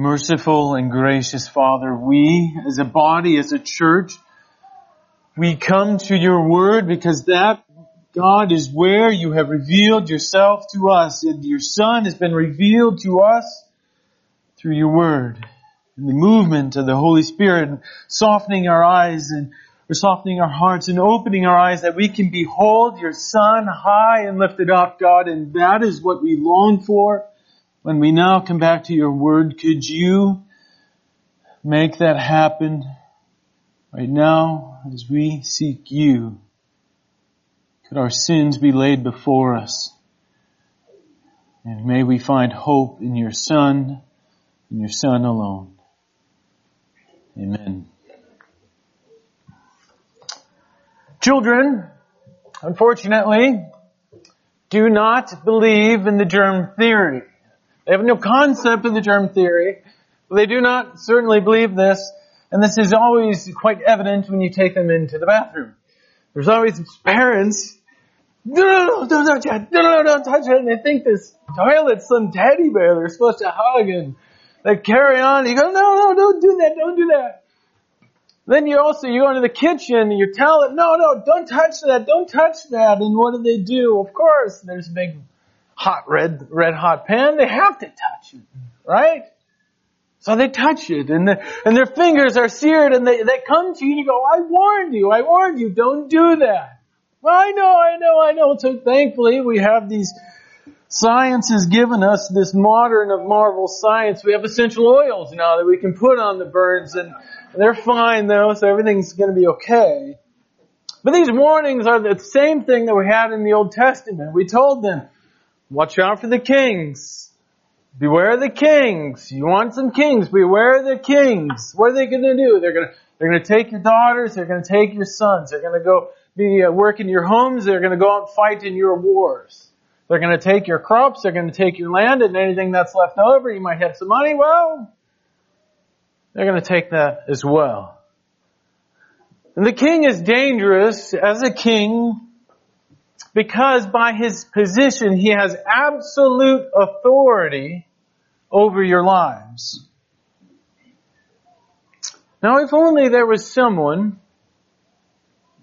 Merciful and gracious Father, we as a body, as a church, we come to your word because that God is where you have revealed yourself to us and your Son has been revealed to us through your word and the movement of the Holy Spirit and softening our eyes and or softening our hearts and opening our eyes that we can behold your Son high and lifted up, God, and that is what we long for. When we now come back to your word, could you make that happen right now as we seek you? Could our sins be laid before us? And may we find hope in your Son, in your Son alone. Amen. Children, unfortunately, do not believe in the germ theory. They have no concept of the germ theory. They do not certainly believe this, and this is always quite evident when you take them into the bathroom. There's always parents, no, no, no, don't touch it, no, no, no, don't touch it, and they think this toilet's some teddy bear they're supposed to hug, and they carry on, you go, no, no, don't do that, don't do that. Then you also, you go into the kitchen and you tell it, no, no, don't touch that, don't touch that, and what do they do? Of course, there's a big hot red, red hot pan, they have to touch it, right? So they touch it and, the, and their fingers are seared and they, they come to you and you go, I warned you, I warned you, don't do that. Well, I know, I know, I know. So thankfully we have these, science has given us this modern of marvel science. We have essential oils now that we can put on the burns and they're fine though, so everything's gonna be okay. But these warnings are the same thing that we had in the Old Testament. We told them, Watch out for the kings. Beware the kings. You want some kings. Beware the kings. What are they going to do? They're going to, they're going to take your daughters. They're going to take your sons. They're going to go be uh, work in your homes. They're going to go out and fight in your wars. They're going to take your crops. They're going to take your land and anything that's left over. You might have some money. Well, they're going to take that as well. And the king is dangerous as a king because by his position he has absolute authority over your lives. Now if only there was someone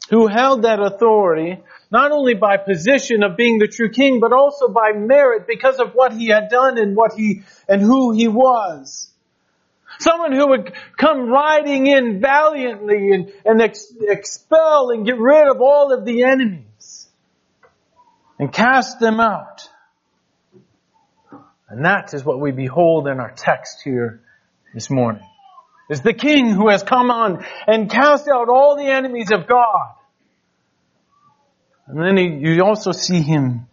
who held that authority not only by position of being the true king, but also by merit because of what he had done and what he, and who he was. Someone who would come riding in valiantly and, and ex- expel and get rid of all of the enemy and cast them out. And that is what we behold in our text here this morning. Is the king who has come on and cast out all the enemies of God. And then he, you also see him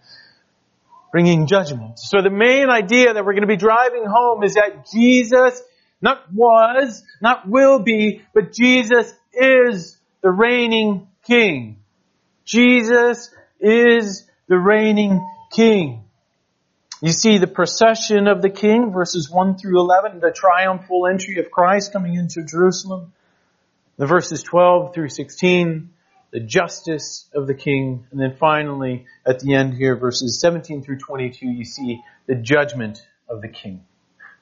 bringing judgment. So the main idea that we're going to be driving home is that Jesus not was, not will be, but Jesus is the reigning king. Jesus is the reigning king. You see the procession of the king, verses 1 through 11, the triumphal entry of Christ coming into Jerusalem. The verses 12 through 16, the justice of the king. And then finally, at the end here, verses 17 through 22, you see the judgment of the king.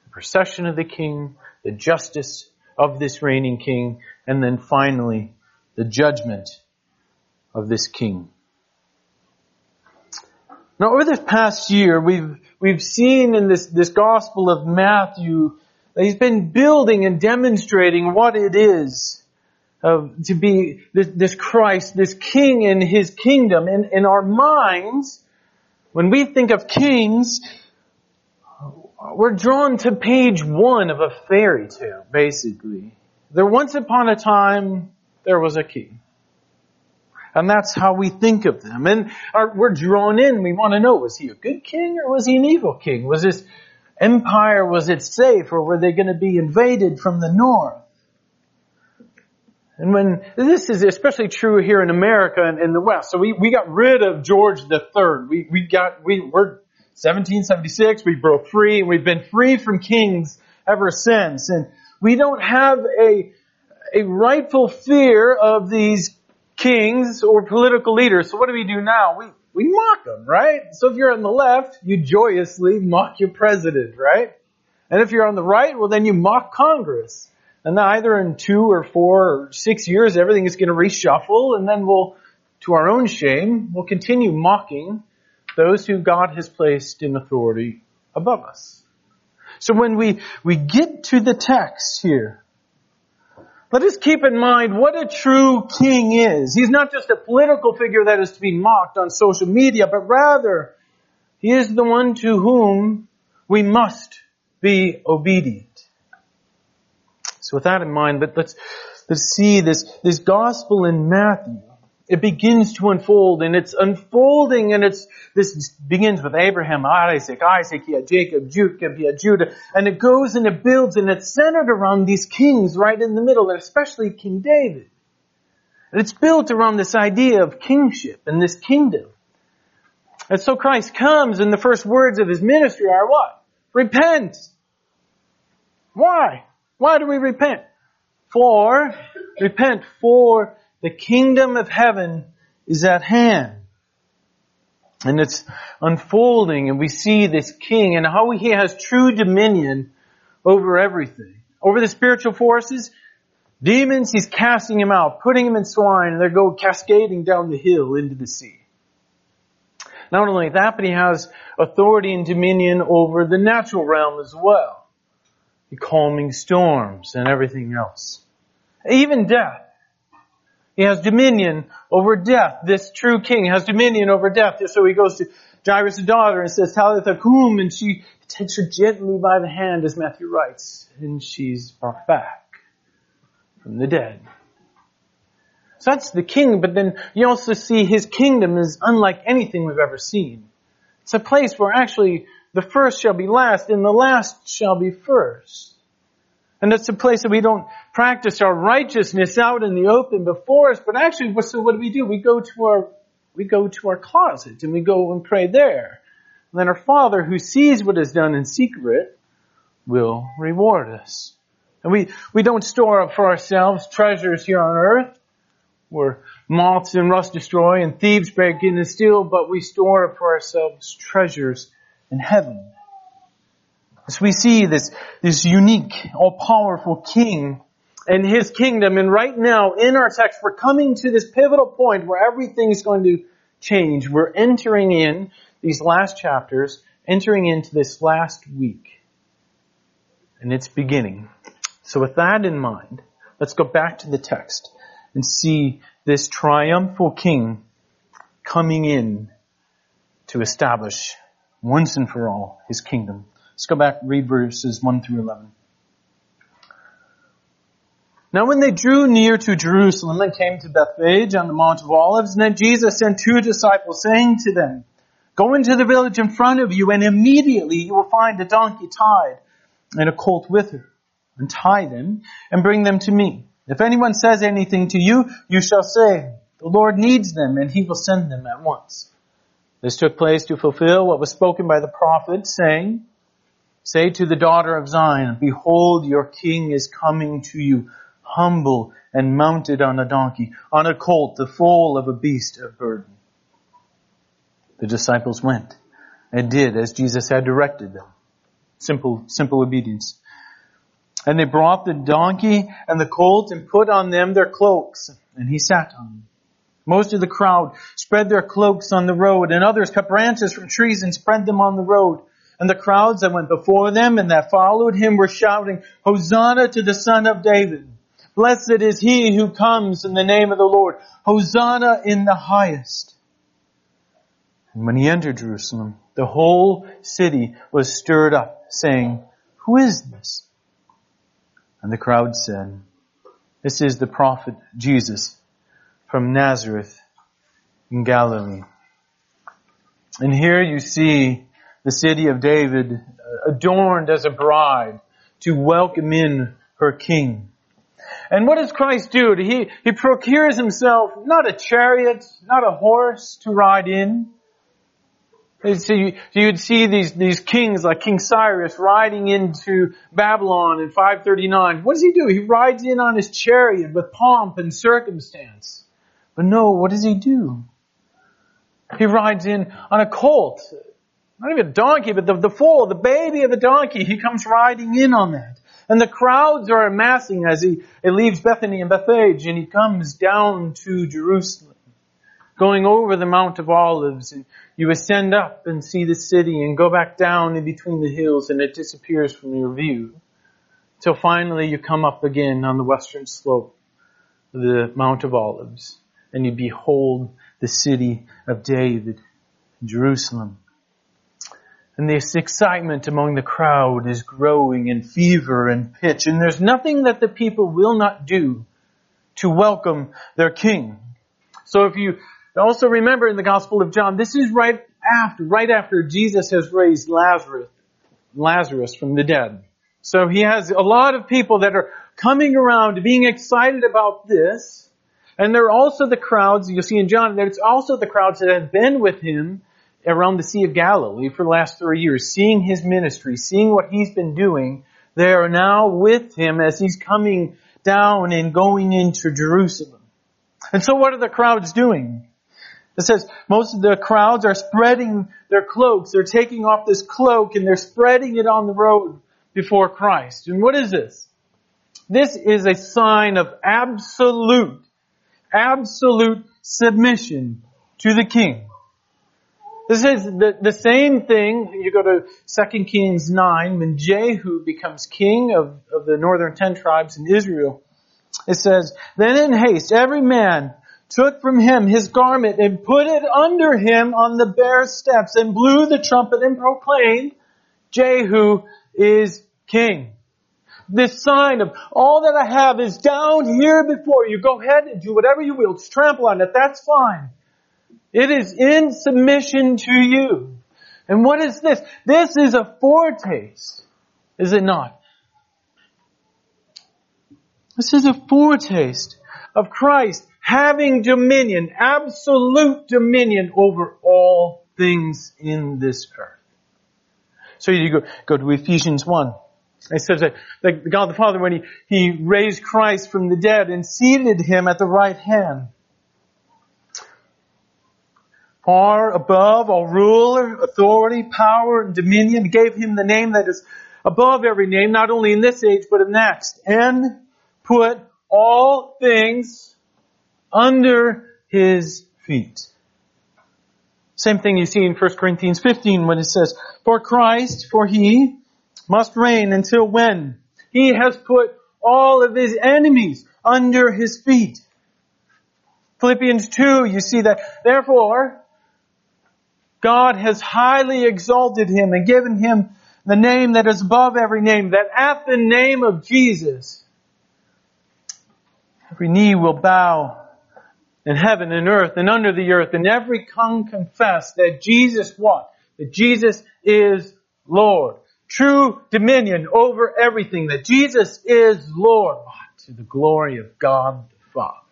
The procession of the king, the justice of this reigning king, and then finally, the judgment of this king. Now, over this past year, we've, we've seen in this, this Gospel of Matthew that he's been building and demonstrating what it is uh, to be this, this, Christ, this King in His kingdom. In, in our minds, when we think of kings, we're drawn to page one of a fairy tale, basically. There once upon a time, there was a king. And that's how we think of them. And our, we're drawn in. We want to know, was he a good king or was he an evil king? Was this empire, was it safe or were they going to be invaded from the north? And when, this is especially true here in America and in the West. So we, we got rid of George III. We, we got, we, we're 1776, we broke free and we've been free from kings ever since. And we don't have a, a rightful fear of these kings or political leaders. So what do we do now? We, we mock them, right? So if you're on the left, you joyously mock your president, right? And if you're on the right, well then you mock Congress. And either in two or four or six years, everything is going to reshuffle, and then we'll, to our own shame, we'll continue mocking those who God has placed in authority above us. So when we, we get to the text here, let us keep in mind what a true king is. He's not just a political figure that is to be mocked on social media, but rather, he is the one to whom we must be obedient. So with that in mind, but let's, let's see this, this gospel in Matthew. It begins to unfold and it's unfolding and it's, this begins with Abraham, Isaac, Isaac, had Jacob, Jacob, had Judah, and it goes and it builds and it's centered around these kings right in the middle, and especially King David. And it's built around this idea of kingship and this kingdom. And so Christ comes and the first words of his ministry are what? Repent. Why? Why do we repent? For, repent for the kingdom of heaven is at hand. And it's unfolding and we see this king and how he has true dominion over everything. Over the spiritual forces, demons, he's casting them out, putting them in swine and they go cascading down the hill into the sea. Not only that, but he has authority and dominion over the natural realm as well calming storms and everything else. Even death. He has dominion over death. This true king has dominion over death. So he goes to Jairus' daughter and says, Talitha cum, and she takes her gently by the hand, as Matthew writes, and she's brought back from the dead. So that's the king, but then you also see his kingdom is unlike anything we've ever seen. It's a place where actually the first shall be last, and the last shall be first. And it's a place that we don't practice our righteousness out in the open before us, but actually, so what do we do? We go to our, we go to our closet and we go and pray there. And then our Father who sees what is done in secret will reward us. And we, we don't store up for ourselves treasures here on earth where moths and rust destroy and thieves break in and steal, but we store up for ourselves treasures in heaven. As we see this, this unique, all-powerful king and his kingdom, and right now in our text, we're coming to this pivotal point where everything is going to change. We're entering in these last chapters, entering into this last week. And it's beginning. So with that in mind, let's go back to the text and see this triumphal king coming in to establish once and for all his kingdom. Let's go back read verses 1 through 11. Now when they drew near to Jerusalem and came to Bethphage on the Mount of Olives, and then Jesus sent two disciples saying to them, Go into the village in front of you and immediately you will find a donkey tied and a colt with her. Untie them and bring them to me. If anyone says anything to you, you shall say, the Lord needs them and he will send them at once. This took place to fulfill what was spoken by the prophet, saying, Say to the daughter of Zion, Behold, your king is coming to you, humble and mounted on a donkey, on a colt, the foal of a beast of burden. The disciples went and did as Jesus had directed them. Simple, simple obedience. And they brought the donkey and the colt and put on them their cloaks, and he sat on them. Most of the crowd spread their cloaks on the road, and others cut branches from trees and spread them on the road. And the crowds that went before them and that followed him were shouting, Hosanna to the Son of David. Blessed is he who comes in the name of the Lord. Hosanna in the highest. And when he entered Jerusalem, the whole city was stirred up, saying, Who is this? And the crowd said, This is the prophet Jesus from Nazareth in Galilee. And here you see the city of David uh, adorned as a bride to welcome in her king. And what does Christ do? He, he procures himself not a chariot, not a horse to ride in. So you, you'd see these, these kings like King Cyrus riding into Babylon in 539. What does he do? He rides in on his chariot with pomp and circumstance. But no, what does he do? He rides in on a colt, not even a donkey, but the, the foal, the baby of a donkey, he comes riding in on that. And the crowds are amassing as he, he leaves Bethany and Bethphage and he comes down to Jerusalem, going over the Mount of Olives and you ascend up and see the city and go back down in between the hills and it disappears from your view. Till finally you come up again on the western slope of the Mount of Olives and you behold the city of David, Jerusalem. And this excitement among the crowd is growing in fever and pitch, and there's nothing that the people will not do to welcome their king. So if you also remember in the Gospel of John, this is right after, right after Jesus has raised Lazarus, Lazarus from the dead. So he has a lot of people that are coming around being excited about this. And there are also the crowds, you'll see in John, that it's also the crowds that have been with him around the Sea of Galilee for the last three years, seeing his ministry, seeing what he's been doing. They are now with him as he's coming down and going into Jerusalem. And so what are the crowds doing? It says most of the crowds are spreading their cloaks. They're taking off this cloak and they're spreading it on the road before Christ. And what is this? This is a sign of absolute, absolute submission to the king. This is the, the same thing. You go to 2 Kings 9 when Jehu becomes king of, of the northern ten tribes in Israel. It says, Then in haste every man took from him his garment and put it under him on the bare steps and blew the trumpet and proclaimed, Jehu is king. This sign of all that I have is down here before you. Go ahead and do whatever you will. Just trample on it. That's fine. It is in submission to you. And what is this? This is a foretaste, is it not? This is a foretaste of Christ having dominion, absolute dominion over all things in this earth. So you go, go to Ephesians 1. It says that, God the Father, when he, he raised Christ from the dead and seated him at the right hand, far above all ruler, authority, power, and dominion, gave him the name that is above every name, not only in this age, but in the next, and put all things under his feet. Same thing you see in 1 Corinthians 15 when it says, For Christ, for he must reign until when? He has put all of his enemies under his feet. Philippians 2, you see that, therefore, God has highly exalted him and given him the name that is above every name, that at the name of Jesus, every knee will bow in heaven and earth and under the earth, and every tongue confess that Jesus what? That Jesus is Lord. True dominion over everything, that Jesus is Lord. To the glory of God the Father.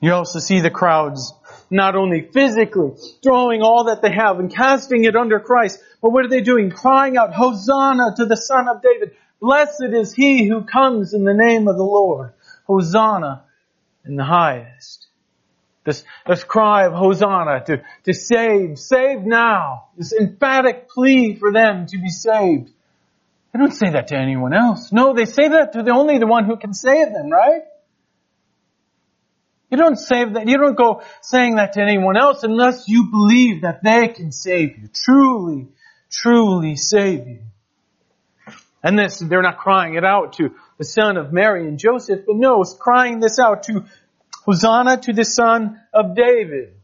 You also see the crowds not only physically throwing all that they have and casting it under Christ, but what are they doing? Crying out, Hosanna to the Son of David. Blessed is he who comes in the name of the Lord. Hosanna in the highest. This, this cry of Hosanna to, to save, save now. This emphatic plea for them to be saved. They don't say that to anyone else. No, they say that to the only the one who can save them, right? You don't save that, you don't go saying that to anyone else unless you believe that they can save you. Truly, truly save you. And this, they're not crying it out to the son of Mary and Joseph, but no, it's crying this out to Hosanna to the son of David.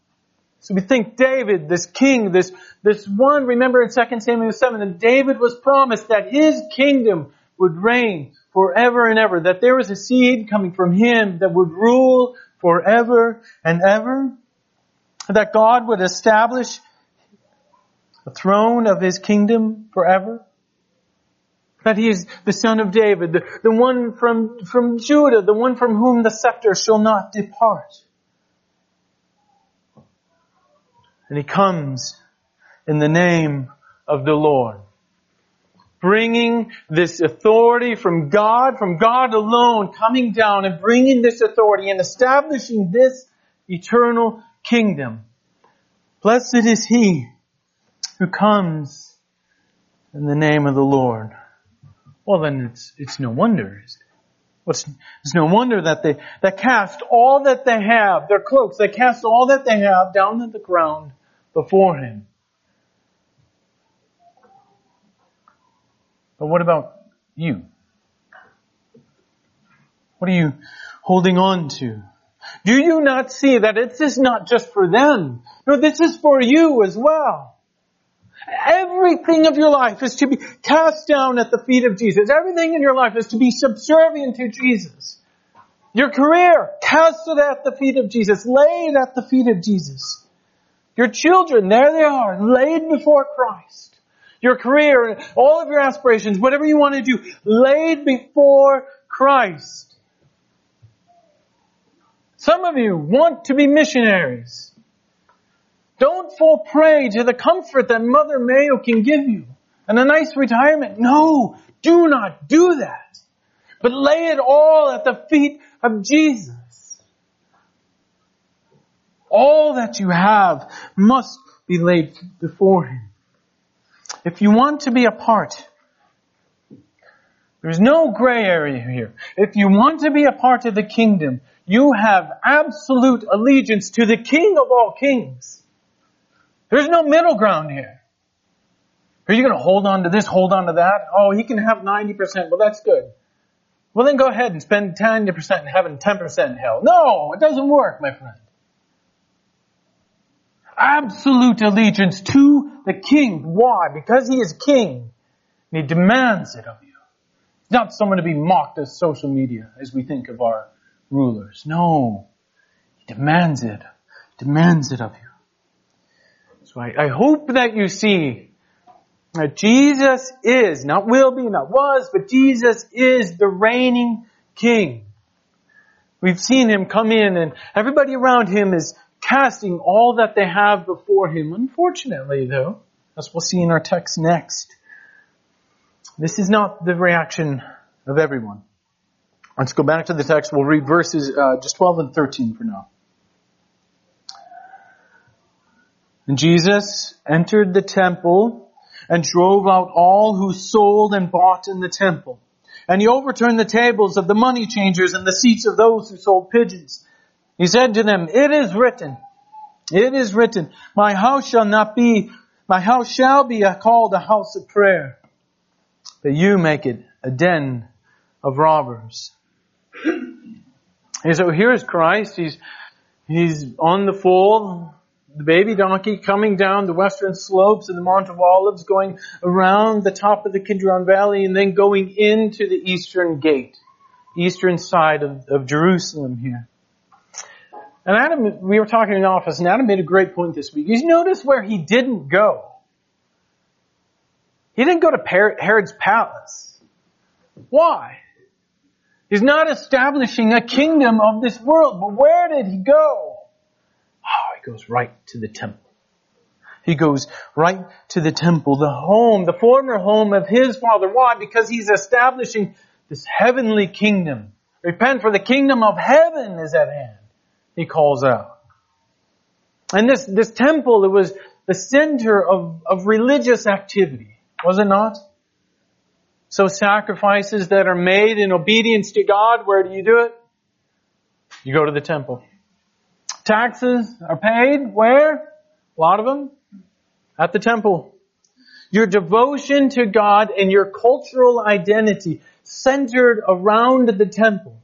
So we think David, this king, this, this one, remember in 2 Samuel 7, that David was promised that his kingdom would reign forever and ever, that there was a seed coming from him that would rule forever and ever. That God would establish the throne of his kingdom forever. That he is the son of David, the, the one from, from Judah, the one from whom the scepter shall not depart. And he comes in the name of the Lord bringing this authority from God, from God alone, coming down and bringing this authority and establishing this eternal kingdom Blessed is he who comes in the name of the Lord. Well then it's, it's no wonder, it's, it's no wonder that they, that cast all that they have, their cloaks, they cast all that they have down to the ground before him. But what about you? What are you holding on to? Do you not see that this is not just for them? No, this is for you as well. Everything of your life is to be cast down at the feet of Jesus. Everything in your life is to be subservient to Jesus. Your career, cast it at the feet of Jesus. Lay it at the feet of Jesus. Your children, there they are, laid before Christ. Your career, all of your aspirations, whatever you want to do, laid before Christ. Some of you want to be missionaries. Don't fall prey to the comfort that Mother Mayo can give you and a nice retirement. No, do not do that. But lay it all at the feet of Jesus. All that you have must be laid before Him. If you want to be a part, there's no gray area here. If you want to be a part of the kingdom, you have absolute allegiance to the King of all kings. There's no middle ground here. Are you going to hold on to this, hold on to that? Oh, he can have 90%. Well, that's good. Well, then go ahead and spend 10% in heaven, 10% in hell. No, it doesn't work, my friend. Absolute allegiance to the king. Why? Because he is king. And he demands it of you. He's not someone to be mocked as social media as we think of our rulers. No. He demands it. Demands it of you. So I, I hope that you see that Jesus is, not will be, not was, but Jesus is the reigning king. We've seen him come in and everybody around him is casting all that they have before him. Unfortunately though, as we'll see in our text next, this is not the reaction of everyone. Let's go back to the text. We'll read verses uh, just 12 and 13 for now. And Jesus entered the temple and drove out all who sold and bought in the temple. And he overturned the tables of the money changers and the seats of those who sold pigeons. He said to them, it is written, it is written, my house shall not be, my house shall be called a house of prayer, but you make it a den of robbers. And so here's Christ. He's, he's on the foal, the baby donkey coming down the western slopes of the Mount of Olives, going around the top of the Kidron Valley and then going into the eastern gate, eastern side of, of Jerusalem here. And Adam, we were talking in the office and Adam made a great point this week. You notice where he didn't go. He didn't go to Herod's palace. Why? He's not establishing a kingdom of this world. But where did he go? Oh, he goes right to the temple. He goes right to the temple, the home, the former home of his father. Why? Because he's establishing this heavenly kingdom. Repent for the kingdom of heaven is at hand. He calls out. And this, this temple, it was the center of, of religious activity, was it not? So sacrifices that are made in obedience to God, where do you do it? You go to the temple. Taxes are paid where? A lot of them? At the temple. Your devotion to God and your cultural identity centered around the temple.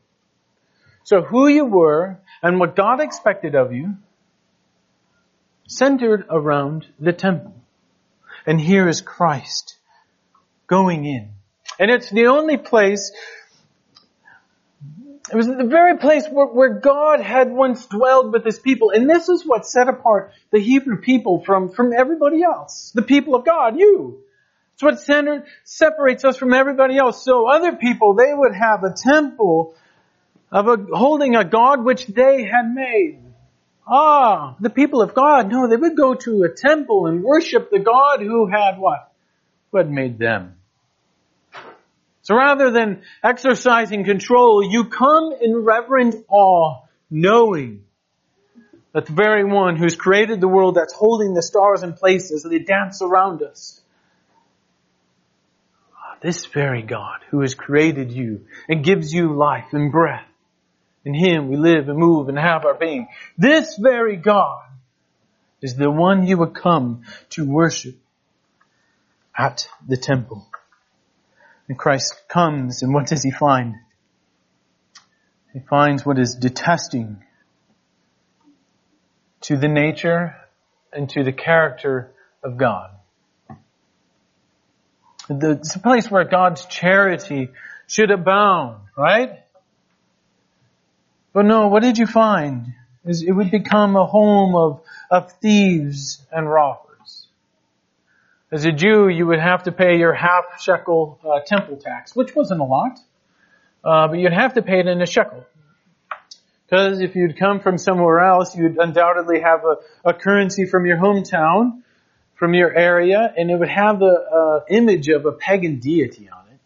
So who you were and what God expected of you centered around the temple. And here is Christ going in and it's the only place, it was the very place where, where God had once dwelled with his people. And this is what set apart the Hebrew people from, from everybody else. The people of God, you. It's what centered, separates us from everybody else. So other people, they would have a temple of a, holding a God which they had made. Ah, the people of God, no, they would go to a temple and worship the God who had what? Who had made them. So rather than exercising control, you come in reverent awe, knowing That the very one who's created the world that's holding the stars in places so they dance around us. This very God who has created you and gives you life and breath. In Him we live and move and have our being. This very God is the one you would come to worship at the temple. And Christ comes and what does He find? He finds what is detesting to the nature and to the character of God. It's a place where God's charity should abound, right? But no, what did you find? It would become a home of, of thieves and robbers. As a Jew, you would have to pay your half shekel uh, temple tax, which wasn't a lot, uh, but you'd have to pay it in a shekel. Because if you'd come from somewhere else, you'd undoubtedly have a, a currency from your hometown, from your area, and it would have the uh, image of a pagan deity on it,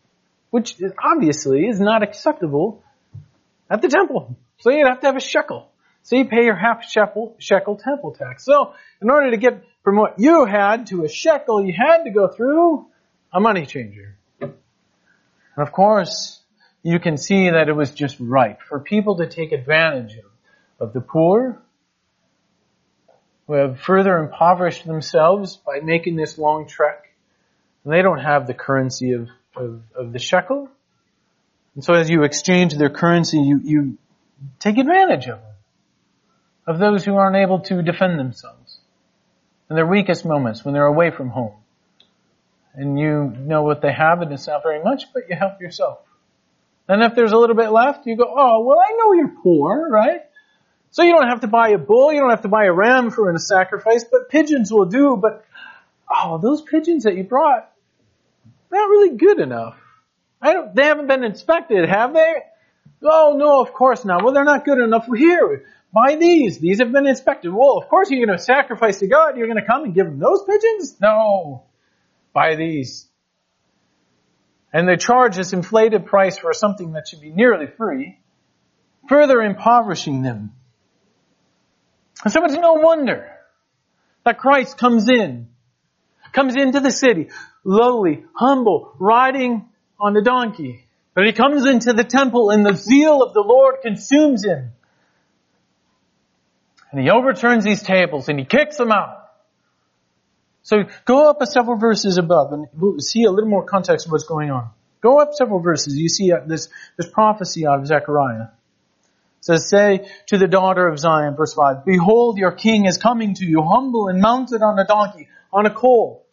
which obviously is not acceptable at the temple. So you'd have to have a shekel. So you pay your half shekel, shekel temple tax. So in order to get from what you had to a shekel, you had to go through a money changer. And of course, you can see that it was just right for people to take advantage of, of the poor who have further impoverished themselves by making this long trek. And they don't have the currency of, of, of the shekel. And so as you exchange their currency, you, you take advantage of them. Of those who aren't able to defend themselves. In their weakest moments, when they're away from home. And you know what they have and it's not very much, but you help yourself. And if there's a little bit left, you go, oh, well, I know you're poor, right? So you don't have to buy a bull, you don't have to buy a ram for a sacrifice, but pigeons will do, but, oh, those pigeons that you brought, they're not really good enough. I don't, they haven't been inspected, have they? Oh, no, of course not. Well, they're not good enough. Here, buy these. These have been inspected. Well, of course you're going to sacrifice to God. You're going to come and give them those pigeons? No. Buy these. And they charge this inflated price for something that should be nearly free, further impoverishing them. And so it's no wonder that Christ comes in, comes into the city, lowly, humble, riding on a donkey. But he comes into the temple and the zeal of the Lord consumes him. And he overturns these tables and he kicks them out. So go up a several verses above and we'll see a little more context of what's going on. Go up several verses. You see uh, this, this prophecy out of Zechariah. It says, say to the daughter of Zion, verse 5, Behold, your king is coming to you, humble and mounted on a donkey, on a colt,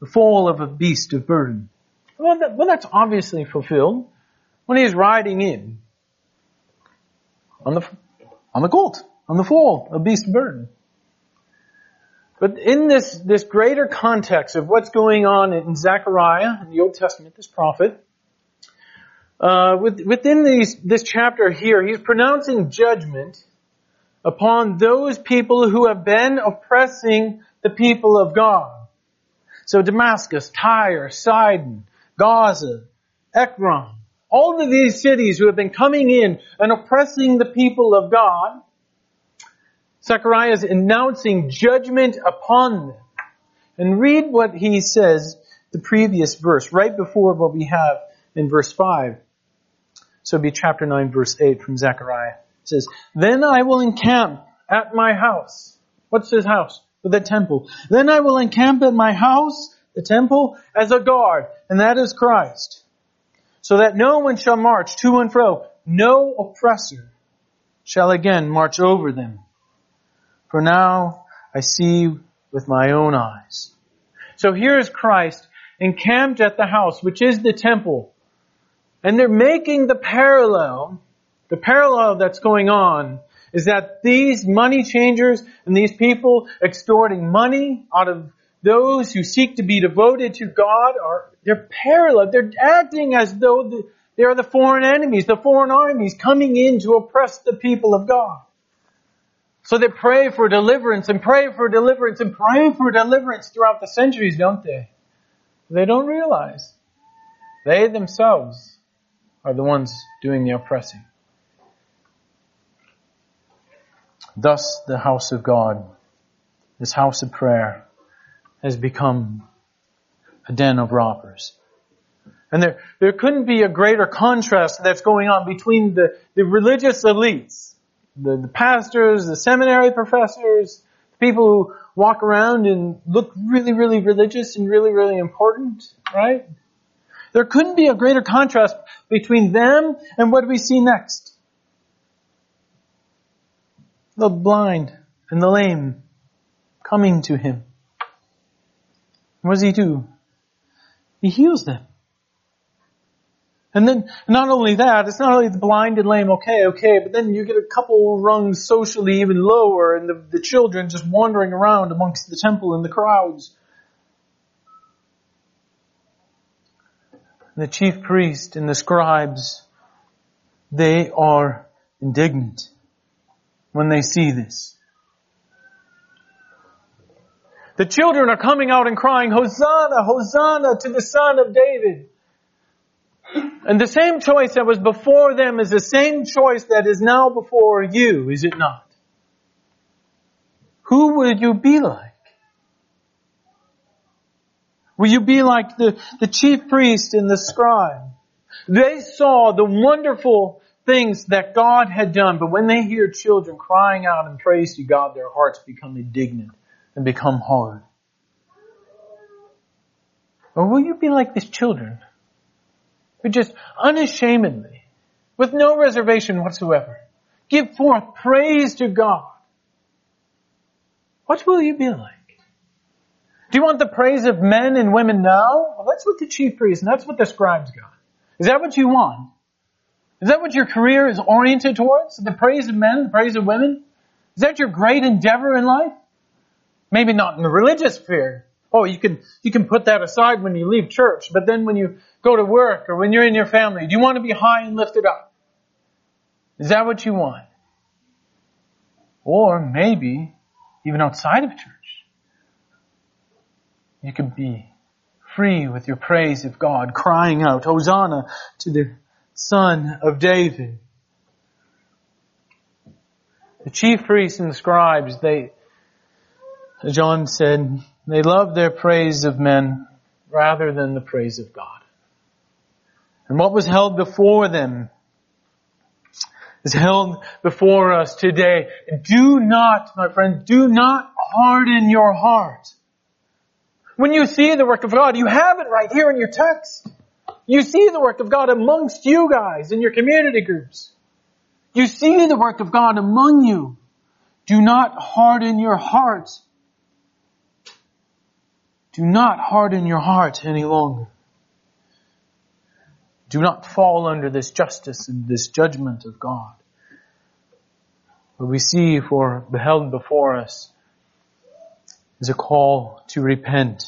the foal of a beast of burden. Well, that, well that's obviously fulfilled when he's riding in on the, on the colt, on the foal, a beast of burden. But in this, this greater context of what's going on in Zechariah, in the Old Testament, this prophet, uh, within these, this chapter here, he's pronouncing judgment upon those people who have been oppressing the people of God. So Damascus, Tyre, Sidon, Gaza, Ekron, all of these cities who have been coming in and oppressing the people of God, Zechariah is announcing judgment upon them. And read what he says, the previous verse, right before what we have in verse 5. So it'd be chapter 9 verse 8 from Zechariah. It says, Then I will encamp at my house. What's his house? The temple. Then I will encamp at my house, the temple, as a guard, and that is Christ. So that no one shall march to and fro. No oppressor shall again march over them. For now I see with my own eyes. So here is Christ encamped at the house, which is the temple. And they're making the parallel, the parallel that's going on is that these money changers and these people extorting money out of those who seek to be devoted to God are, they're parallel. They're acting as though they are the foreign enemies, the foreign armies coming in to oppress the people of God. So they pray for deliverance and pray for deliverance and pray for deliverance throughout the centuries, don't they? They don't realize they themselves are the ones doing the oppressing. Thus the house of God, this house of prayer, has become a den of robbers. And there, there couldn't be a greater contrast that's going on between the, the religious elites, the, the pastors, the seminary professors, people who walk around and look really, really religious and really, really important, right? There couldn't be a greater contrast between them and what we see next. The blind and the lame coming to him. What does he do? He heals them. And then, not only that, it's not only the blind and lame, okay, okay, but then you get a couple rungs socially even lower and the, the children just wandering around amongst the temple and the crowds. the chief priest and the scribes, they are indignant when they see this. The children are coming out and crying, Hosanna, Hosanna to the son of David. And the same choice that was before them is the same choice that is now before you, is it not? Who will you be like? Will you be like the, the chief priest and the scribe? They saw the wonderful things that God had done, but when they hear children crying out in praise to God, their hearts become indignant and become hard. Or will you be like these children who just unashamedly, with no reservation whatsoever, give forth praise to God? What will you be like? Do you want the praise of men and women now? Well, that's what the chief priests and that's what the scribes got. Is that what you want? Is that what your career is oriented towards? The praise of men, the praise of women? Is that your great endeavor in life? Maybe not in the religious sphere. Oh, you can, you can put that aside when you leave church, but then when you go to work or when you're in your family, do you want to be high and lifted up? Is that what you want? Or maybe even outside of church. You can be free with your praise of God, crying out, Hosanna to the Son of David. The chief priests and the scribes, they, John said, they love their praise of men rather than the praise of God. And what was held before them is held before us today. Do not, my friend, do not harden your heart. When you see the work of God, you have it right here in your text. You see the work of God amongst you guys in your community groups. You see the work of God among you. Do not harden your heart. Do not harden your heart any longer. Do not fall under this justice and this judgment of God. What we see for beheld before us is a call to repent.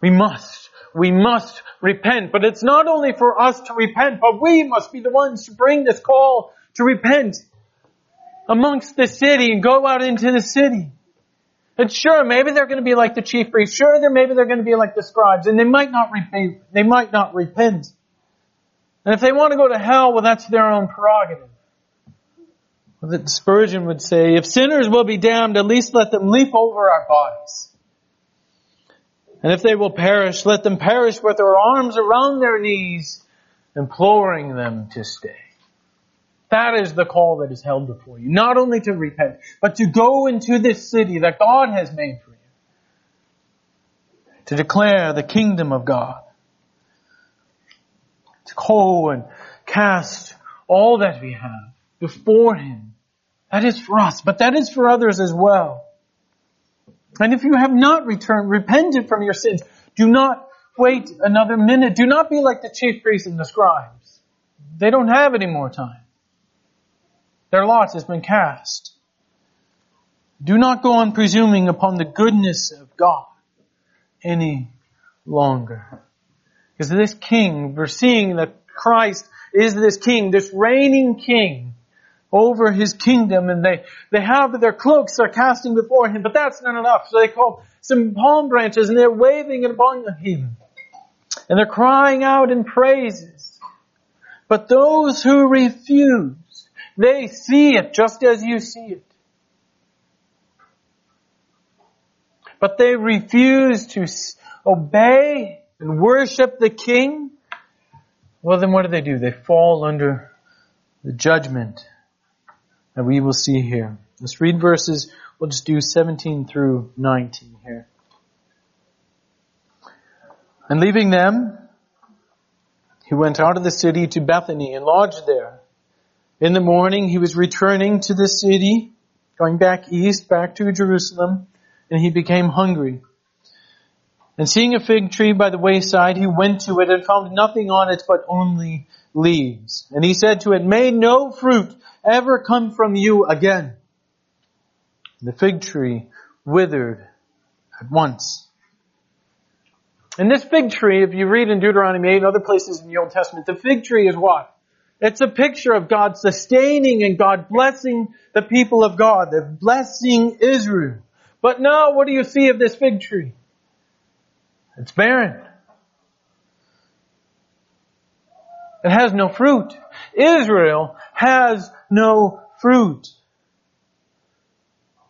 We must, we must repent, but it's not only for us to repent, but we must be the ones to bring this call to repent amongst the city and go out into the city. And sure, maybe they're going to be like the chief priests. Sure, they're, maybe they're going to be like the scribes, and they might not repent. They might not repent. And if they want to go to hell, well, that's their own prerogative that Spurgeon would say, if sinners will be damned, at least let them leap over our bodies. And if they will perish, let them perish with their arms around their knees, imploring them to stay. That is the call that is held before you. Not only to repent, but to go into this city that God has made for you. To declare the kingdom of God. To go and cast all that we have before Him that is for us, but that is for others as well. And if you have not returned, repented from your sins, do not wait another minute. Do not be like the chief priests and the scribes. They don't have any more time. Their lot has been cast. Do not go on presuming upon the goodness of God any longer. Because this king, we're seeing that Christ is this king, this reigning king, over his kingdom and they, they have their cloaks are casting before him, but that's not enough. So they call some palm branches and they're waving it upon him. And they're crying out in praises. But those who refuse, They see it just as you see it. But they refuse to obey and worship the king. Well, then what do they do? They fall under the judgment that we will see here. Let's read verses, we'll just do 17 through 19 here. And leaving them, he went out of the city to Bethany and lodged there. In the morning he was returning to the city, going back east, back to Jerusalem, and he became hungry. And seeing a fig tree by the wayside, he went to it and found nothing on it but only leaves. And he said to it, May no fruit ever come from you again. The fig tree withered at once. And this fig tree, if you read in Deuteronomy 8 and other places in the Old Testament, the fig tree is what? It's a picture of God sustaining and God blessing the people of God, the blessing Israel. But now, what do you see of this fig tree? It's barren. It has no fruit. Israel has no fruit.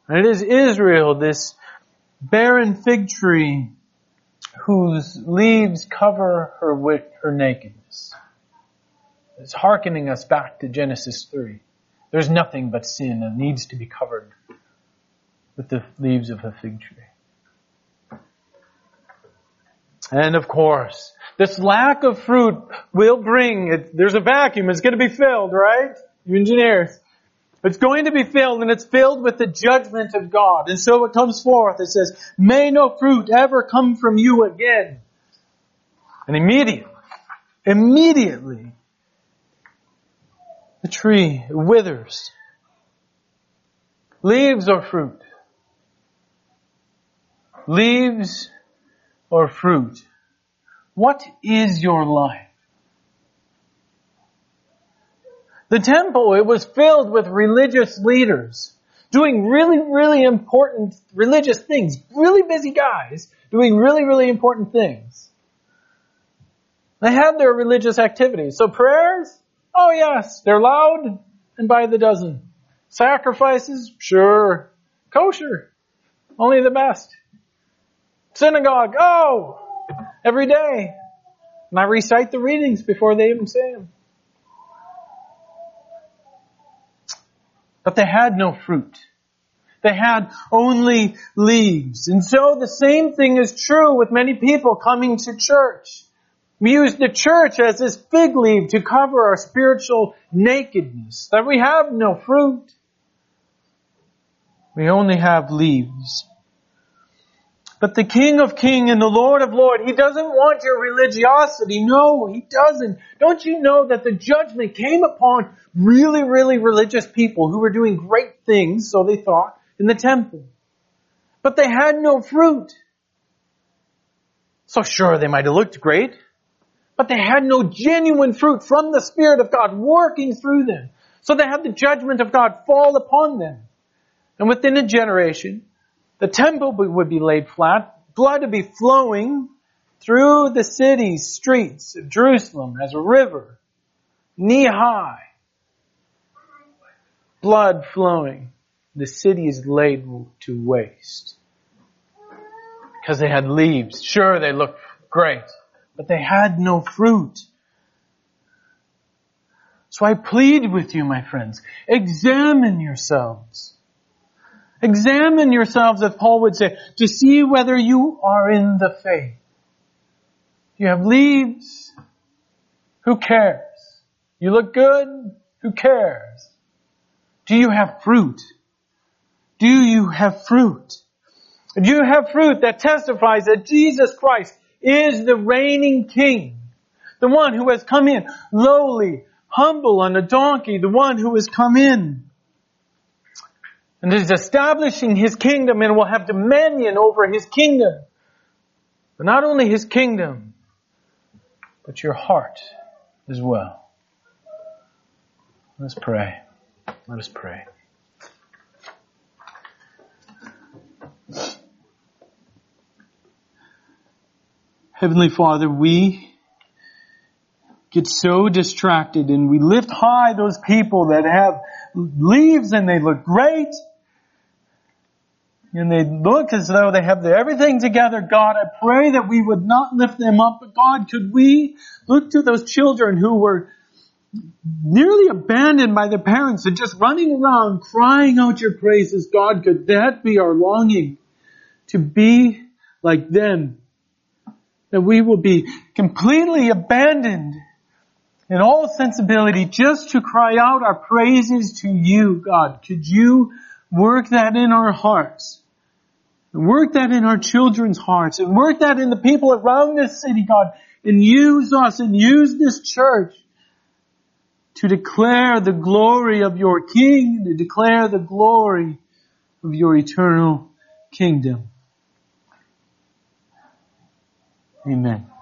And it is Israel, this barren fig tree, whose leaves cover her, her nakedness. It's hearkening us back to Genesis 3. There's nothing but sin that needs to be covered with the leaves of a fig tree. And of course, this lack of fruit will bring, it, there's a vacuum, it's going to be filled, right? You engineers. It's going to be filled and it's filled with the judgment of God. And so it comes forth. It says, may no fruit ever come from you again. And immediately, immediately, tree withers. Leaves or fruit? Leaves or fruit? What is your life? The temple, it was filled with religious leaders doing really, really important religious things. Really busy guys doing really, really important things. They had their religious activities. So prayers? Oh yes, they're loud and by the dozen. Sacrifices? Sure. Kosher? Only the best. Synagogue? Oh! Every day. And I recite the readings before they even say them. But they had no fruit. They had only leaves. And so the same thing is true with many people coming to church. We use the church as this fig leaf to cover our spiritual nakedness, that we have no fruit. We only have leaves. But the King of King and the Lord of Lord, He doesn't want your religiosity. No, He doesn't. Don't you know that the judgment came upon really, really religious people who were doing great things, so they thought, in the temple. But they had no fruit. So sure, they might have looked great, but they had no genuine fruit from the Spirit of God working through them. So they had the judgment of God fall upon them. And within a generation, the temple would be laid flat, blood would be flowing through the city streets of Jerusalem as a river, knee high. Blood flowing. The city is laid to waste. Because they had leaves. Sure, they looked great, but they had no fruit. So I plead with you, my friends, examine yourselves. Examine yourselves, as Paul would say, to see whether you are in the faith. You have leaves. Who cares? You look good. Who cares? Do you have fruit? Do you have fruit? Do you have fruit that testifies that Jesus Christ is the reigning King? The one who has come in lowly, humble on a donkey, the one who has come in and is establishing his kingdom and will have dominion over his kingdom. But not only his kingdom, but your heart as well. Let's pray. Let us pray. Heavenly Father, we get so distracted and we lift high those people that have leaves and they look great and they look as though they have everything together. God, I pray that we would not lift them up, but God, could we look to those children who were nearly abandoned by their parents and just running around crying out your praises. God, could that be our longing to be like them? That we will be completely abandoned in all sensibility just to cry out our praises to you, God. Could you work that in our hearts? And work that in our children's hearts and work that in the people around this city, God, and use us and use this church to declare the glory of your King, to declare the glory of your eternal kingdom. Amen.